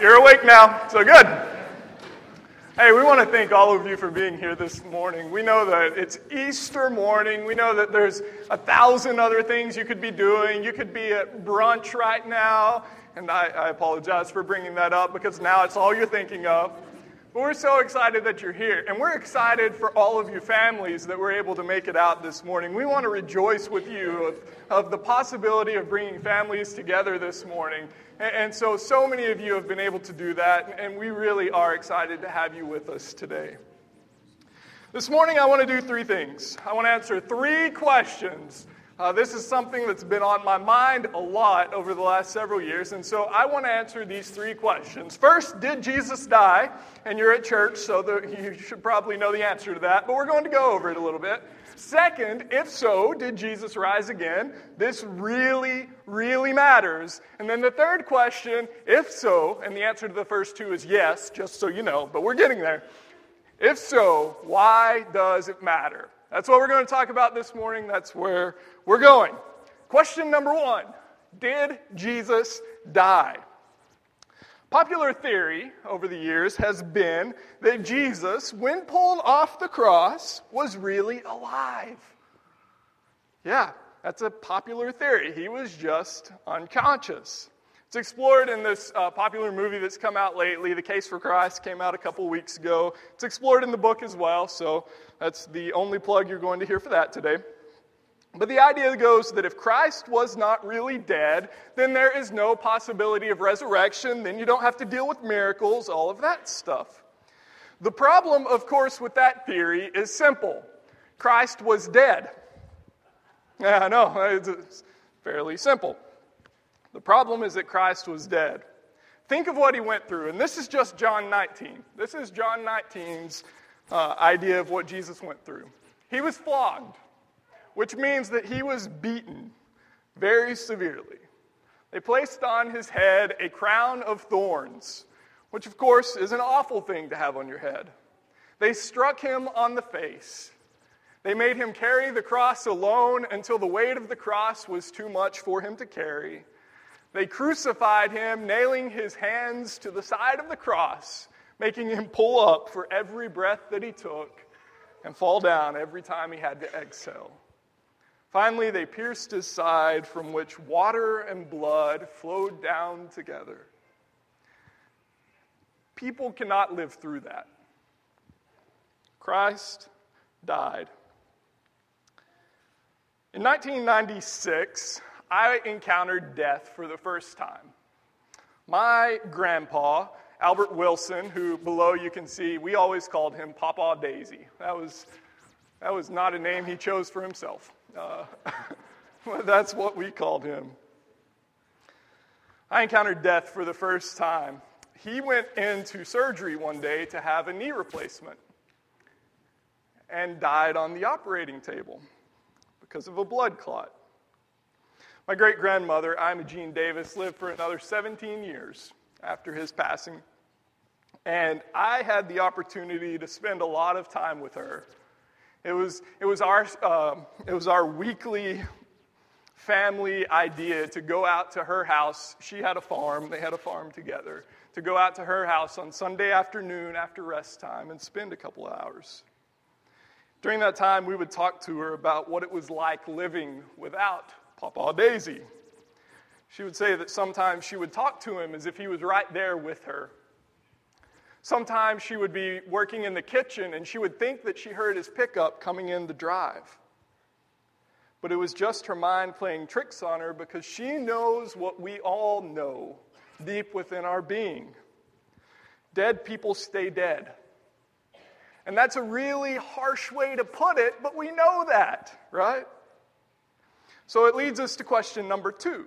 You're awake now, so good. Hey, we want to thank all of you for being here this morning. We know that it's Easter morning. We know that there's a thousand other things you could be doing. You could be at brunch right now, and I, I apologize for bringing that up because now it's all you're thinking of. But we're so excited that you're here. And we're excited for all of you families that were able to make it out this morning. We want to rejoice with you of, of the possibility of bringing families together this morning. And, and so, so many of you have been able to do that. And we really are excited to have you with us today. This morning, I want to do three things. I want to answer three questions uh, this is something that's been on my mind a lot over the last several years, and so I want to answer these three questions. First, did Jesus die? And you're at church, so the, you should probably know the answer to that, but we're going to go over it a little bit. Second, if so, did Jesus rise again? This really, really matters. And then the third question, if so, and the answer to the first two is yes, just so you know, but we're getting there. If so, why does it matter? That's what we're going to talk about this morning. That's where we're going. Question number one Did Jesus die? Popular theory over the years has been that Jesus, when pulled off the cross, was really alive. Yeah, that's a popular theory. He was just unconscious. It's explored in this uh, popular movie that's come out lately, The Case for Christ, came out a couple weeks ago. It's explored in the book as well, so that's the only plug you're going to hear for that today. But the idea goes that if Christ was not really dead, then there is no possibility of resurrection, then you don't have to deal with miracles, all of that stuff. The problem, of course, with that theory is simple Christ was dead. Yeah, I know, it's fairly simple. The problem is that Christ was dead. Think of what he went through, and this is just John 19. This is John 19's uh, idea of what Jesus went through. He was flogged, which means that he was beaten very severely. They placed on his head a crown of thorns, which, of course, is an awful thing to have on your head. They struck him on the face. They made him carry the cross alone until the weight of the cross was too much for him to carry. They crucified him, nailing his hands to the side of the cross, making him pull up for every breath that he took and fall down every time he had to exhale. Finally, they pierced his side, from which water and blood flowed down together. People cannot live through that. Christ died. In 1996, I encountered death for the first time. My grandpa, Albert Wilson, who below you can see, we always called him Papa Daisy. That was, that was not a name he chose for himself. Uh, that's what we called him. I encountered death for the first time. He went into surgery one day to have a knee replacement and died on the operating table because of a blood clot. My great grandmother, Imogene Davis, lived for another 17 years after his passing. And I had the opportunity to spend a lot of time with her. It was, it was, our, uh, it was our weekly family idea to go out to her house. She had a farm, they had a farm together. To go out to her house on Sunday afternoon after rest time and spend a couple of hours. During that time, we would talk to her about what it was like living without Papa Daisy. She would say that sometimes she would talk to him as if he was right there with her. Sometimes she would be working in the kitchen and she would think that she heard his pickup coming in the drive. But it was just her mind playing tricks on her because she knows what we all know deep within our being. Dead people stay dead. And that's a really harsh way to put it, but we know that, right? So it leads us to question number two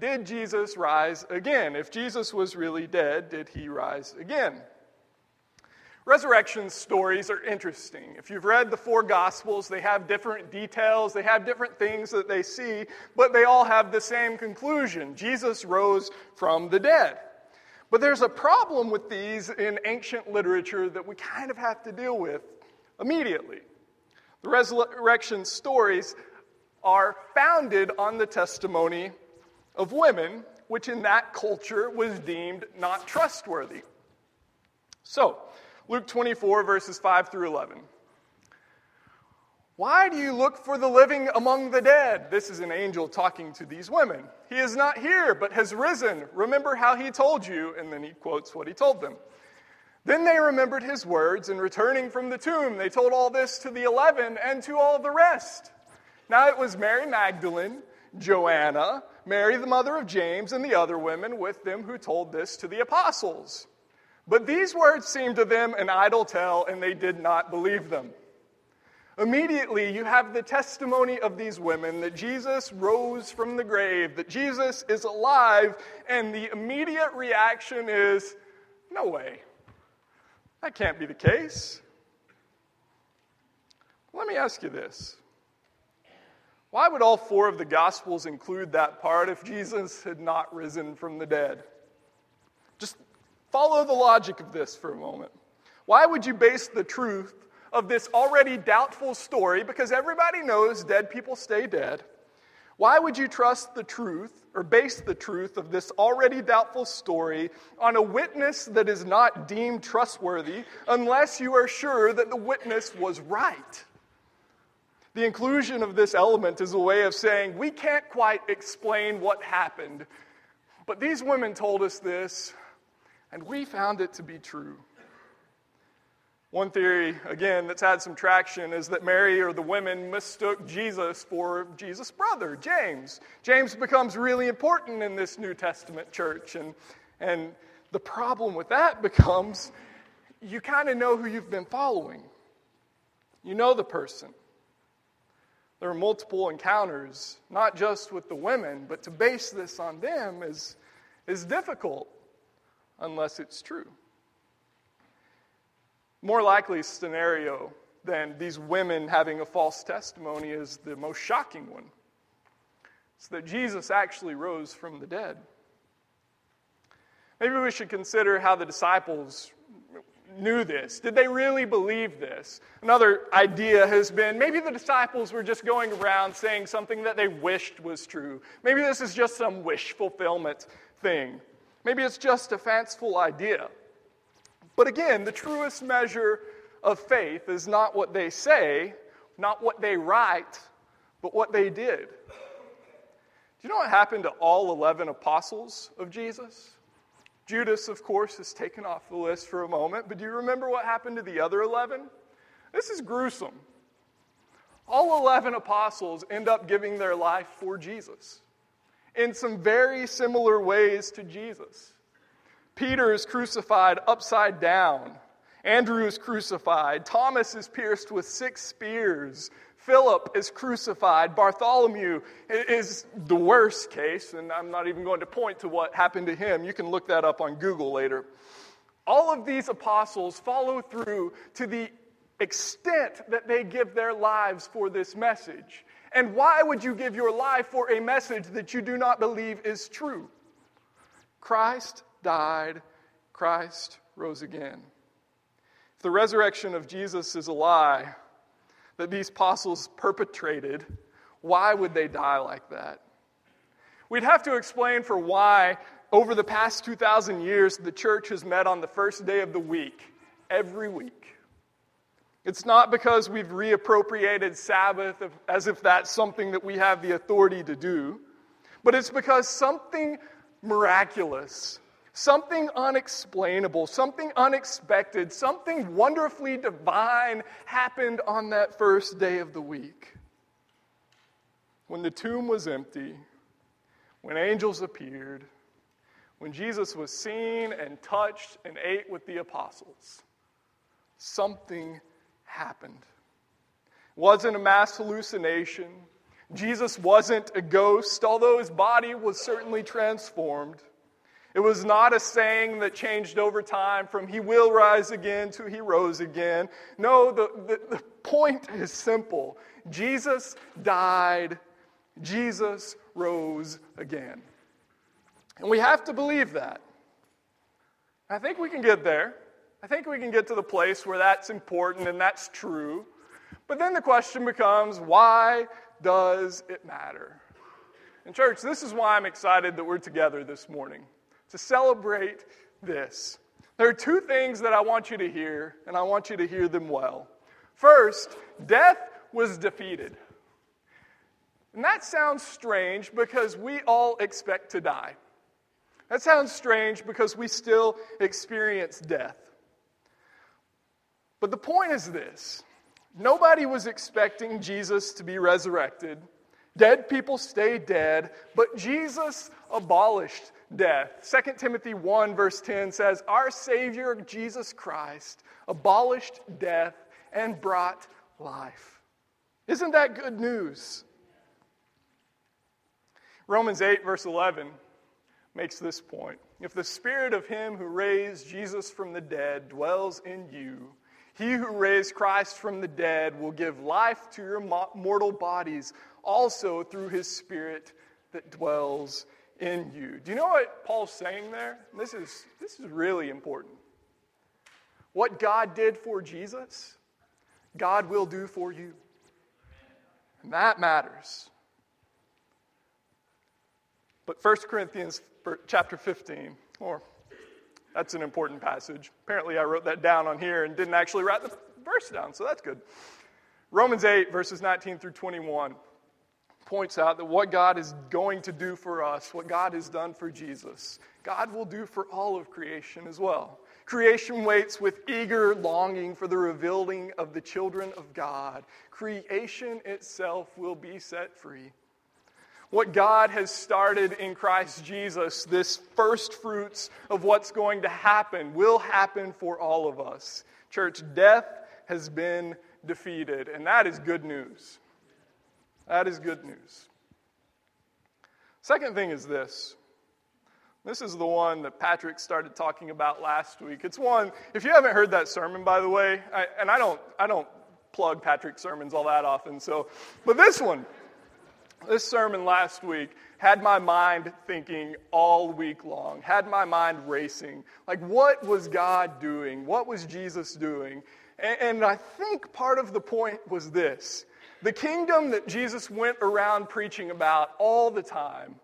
Did Jesus rise again? If Jesus was really dead, did he rise again? Resurrection stories are interesting. If you've read the four Gospels, they have different details, they have different things that they see, but they all have the same conclusion Jesus rose from the dead. But there's a problem with these in ancient literature that we kind of have to deal with immediately. The resurrection stories are founded on the testimony of women which in that culture was deemed not trustworthy. So, Luke 24, verses 5 through 11. Why do you look for the living among the dead? This is an angel talking to these women. He is not here, but has risen. Remember how he told you. And then he quotes what he told them. Then they remembered his words, and returning from the tomb, they told all this to the eleven and to all the rest. Now it was Mary Magdalene, Joanna, Mary the mother of James, and the other women with them who told this to the apostles. But these words seemed to them an idle tale, and they did not believe them. Immediately, you have the testimony of these women that Jesus rose from the grave, that Jesus is alive, and the immediate reaction is no way. That can't be the case. Let me ask you this Why would all four of the Gospels include that part if Jesus had not risen from the dead? Just follow the logic of this for a moment. Why would you base the truth of this already doubtful story, because everybody knows dead people stay dead, why would you trust the truth or base the truth of this already doubtful story on a witness that is not deemed trustworthy unless you are sure that the witness was right? The inclusion of this element is a way of saying we can't quite explain what happened, but these women told us this, and we found it to be true. One theory, again, that's had some traction is that Mary or the women mistook Jesus for Jesus' brother, James. James becomes really important in this New Testament church. And, and the problem with that becomes you kind of know who you've been following, you know the person. There are multiple encounters, not just with the women, but to base this on them is, is difficult unless it's true more likely scenario than these women having a false testimony is the most shocking one. It's that Jesus actually rose from the dead. Maybe we should consider how the disciples knew this. Did they really believe this? Another idea has been maybe the disciples were just going around saying something that they wished was true. Maybe this is just some wish fulfillment thing. Maybe it's just a fanciful idea. But again, the truest measure of faith is not what they say, not what they write, but what they did. Do you know what happened to all 11 apostles of Jesus? Judas, of course, is taken off the list for a moment, but do you remember what happened to the other 11? This is gruesome. All 11 apostles end up giving their life for Jesus in some very similar ways to Jesus. Peter is crucified upside down. Andrew is crucified. Thomas is pierced with six spears. Philip is crucified. Bartholomew is the worst case, and I'm not even going to point to what happened to him. You can look that up on Google later. All of these apostles follow through to the extent that they give their lives for this message. And why would you give your life for a message that you do not believe is true? Christ died, Christ rose again. If the resurrection of Jesus is a lie that these apostles perpetrated, why would they die like that? We'd have to explain for why, over the past 2,000 years, the church has met on the first day of the week, every week. It's not because we've reappropriated Sabbath as if that's something that we have the authority to do, but it's because something miraculous Something unexplainable, something unexpected, something wonderfully divine happened on that first day of the week. When the tomb was empty, when angels appeared, when Jesus was seen and touched and ate with the apostles, something happened. It wasn't a mass hallucination. Jesus wasn't a ghost, although his body was certainly transformed. It was not a saying that changed over time from he will rise again to he rose again. No, the, the, the point is simple Jesus died, Jesus rose again. And we have to believe that. I think we can get there. I think we can get to the place where that's important and that's true. But then the question becomes why does it matter? And, church, this is why I'm excited that we're together this morning to celebrate this. There are two things that I want you to hear, and I want you to hear them well. First, death was defeated. And that sounds strange because we all expect to die. That sounds strange because we still experience death. But the point is this nobody was expecting Jesus to be resurrected. Dead people stay dead, but Jesus abolished death. 2 Timothy 1, verse 10 says, Our Savior, Jesus Christ, abolished death and brought life. Isn't that good news? Romans 8, verse 11 makes this point. If the spirit of him who raised Jesus from the dead dwells in you, he who raised Christ from the dead will give life to your mortal bodies also through his spirit that dwells in you. Do you know what Paul's saying there? This is, this is really important. What God did for Jesus, God will do for you. And that matters. But 1 Corinthians chapter 15, or that's an important passage. Apparently, I wrote that down on here and didn't actually write the verse down, so that's good. Romans 8, verses 19 through 21 points out that what God is going to do for us, what God has done for Jesus, God will do for all of creation as well. Creation waits with eager longing for the revealing of the children of God. Creation itself will be set free what God has started in Christ Jesus, this first fruits of what's going to happen, will happen for all of us. Church, death has been defeated, and that is good news. That is good news. Second thing is this. This is the one that Patrick started talking about last week. It's one, if you haven't heard that sermon, by the way, I, and I don't, I don't plug Patrick's sermons all that often, so, but this one, this sermon last week had my mind thinking all week long, had my mind racing. Like, what was God doing? What was Jesus doing? And, and I think part of the point was this the kingdom that Jesus went around preaching about all the time,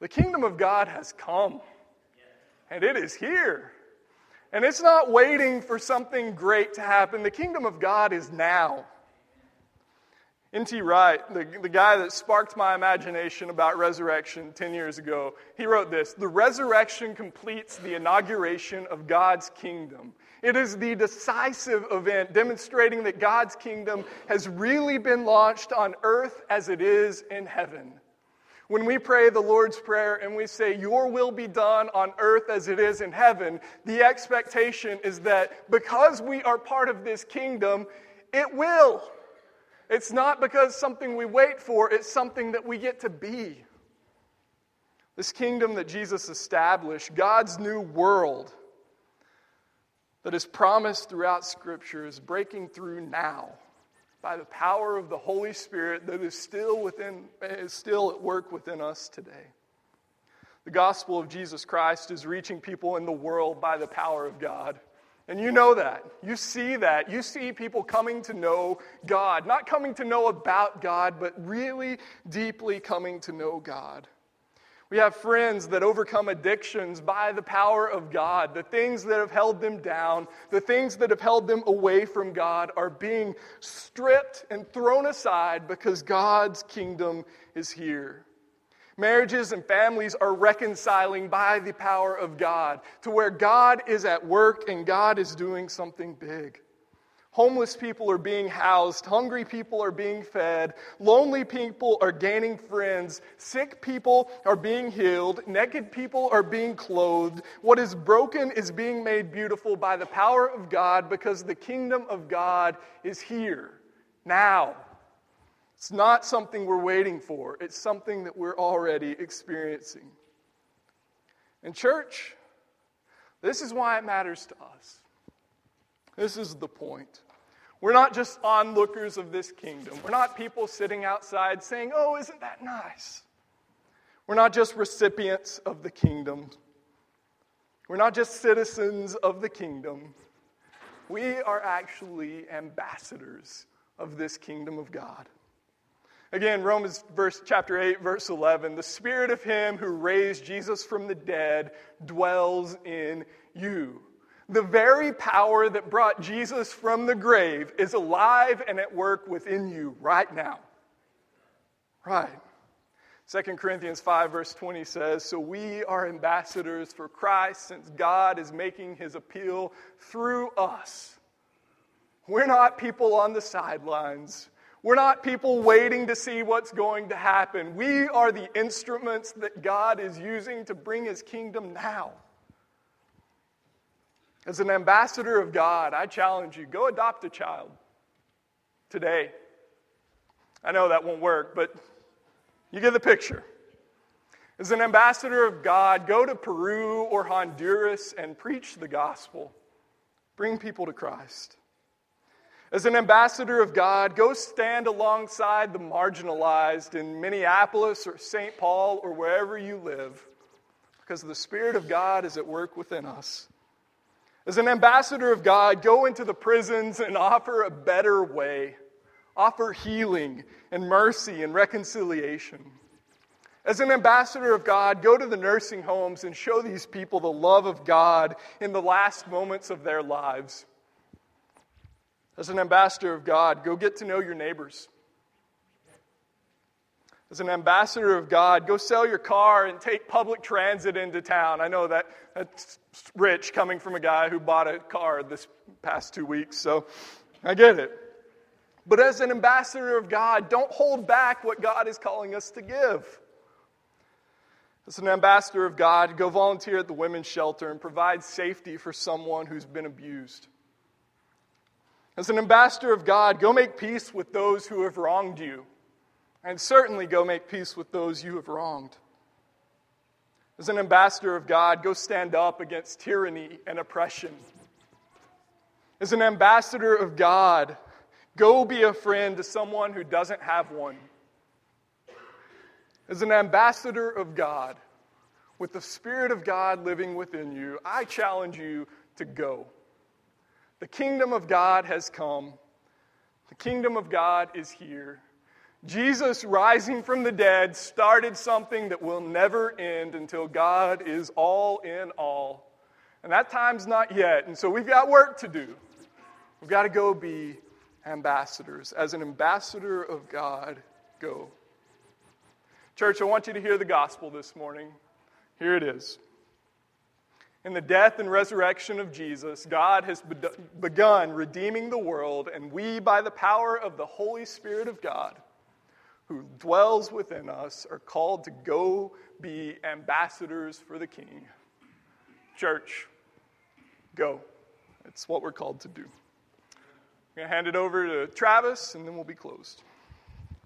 the kingdom of God has come, and it is here. And it's not waiting for something great to happen. The kingdom of God is now. N.T. Wright, the, the guy that sparked my imagination about resurrection 10 years ago, he wrote this The resurrection completes the inauguration of God's kingdom. It is the decisive event demonstrating that God's kingdom has really been launched on earth as it is in heaven. When we pray the Lord's Prayer and we say, Your will be done on earth as it is in heaven, the expectation is that because we are part of this kingdom, it will. It's not because something we wait for, it's something that we get to be. This kingdom that Jesus established, God's new world that is promised throughout Scripture, is breaking through now by the power of the Holy Spirit that is still, within, is still at work within us today. The gospel of Jesus Christ is reaching people in the world by the power of God. And you know that. You see that. You see people coming to know God. Not coming to know about God, but really deeply coming to know God. We have friends that overcome addictions by the power of God. The things that have held them down, the things that have held them away from God are being stripped and thrown aside because God's kingdom is here. Marriages and families are reconciling by the power of God to where God is at work and God is doing something big. Homeless people are being housed. Hungry people are being fed. Lonely people are gaining friends. Sick people are being healed. Naked people are being clothed. What is broken is being made beautiful by the power of God because the kingdom of God is here now. It's not something we're waiting for, it's something that we're already experiencing. And, church, this is why it matters to us. This is the point. We're not just onlookers of this kingdom. We're not people sitting outside saying, Oh, isn't that nice? We're not just recipients of the kingdom. We're not just citizens of the kingdom. We are actually ambassadors of this kingdom of God. Again, Romans verse, chapter 8, verse 11 the spirit of him who raised Jesus from the dead dwells in you. The very power that brought Jesus from the grave is alive and at work within you right now. Right. 2 Corinthians 5, verse 20 says, So we are ambassadors for Christ since God is making his appeal through us. We're not people on the sidelines. We're not people waiting to see what's going to happen. We are the instruments that God is using to bring his kingdom now. As an ambassador of God, I challenge you go adopt a child today. I know that won't work, but you get the picture. As an ambassador of God, go to Peru or Honduras and preach the gospel. Bring people to Christ. As an ambassador of God, go stand alongside the marginalized in Minneapolis or St. Paul or wherever you live, because the Spirit of God is at work within us. As an ambassador of God, go into the prisons and offer a better way, offer healing and mercy and reconciliation. As an ambassador of God, go to the nursing homes and show these people the love of God in the last moments of their lives. As an ambassador of God, go get to know your neighbors. As an ambassador of God, go sell your car and take public transit into town. I know that that's rich coming from a guy who bought a car this past two weeks, so I get it. But as an ambassador of God, don't hold back what God is calling us to give. As an ambassador of God, go volunteer at the women's shelter and provide safety for someone who's been abused. As an ambassador of God, go make peace with those who have wronged you, and certainly go make peace with those you have wronged. As an ambassador of God, go stand up against tyranny and oppression. As an ambassador of God, go be a friend to someone who doesn't have one. As an ambassador of God, with the Spirit of God living within you, I challenge you to go. The kingdom of God has come. The kingdom of God is here. Jesus rising from the dead started something that will never end until God is all in all. And that time's not yet. And so we've got work to do. We've got to go be ambassadors. As an ambassador of God, go. Church, I want you to hear the gospel this morning. Here it is. In the death and resurrection of Jesus, God has begun redeeming the world, and we, by the power of the Holy Spirit of God, who dwells within us, are called to go be ambassadors for the King. Church, go. It's what we're called to do. I'm going to hand it over to Travis, and then we'll be closed.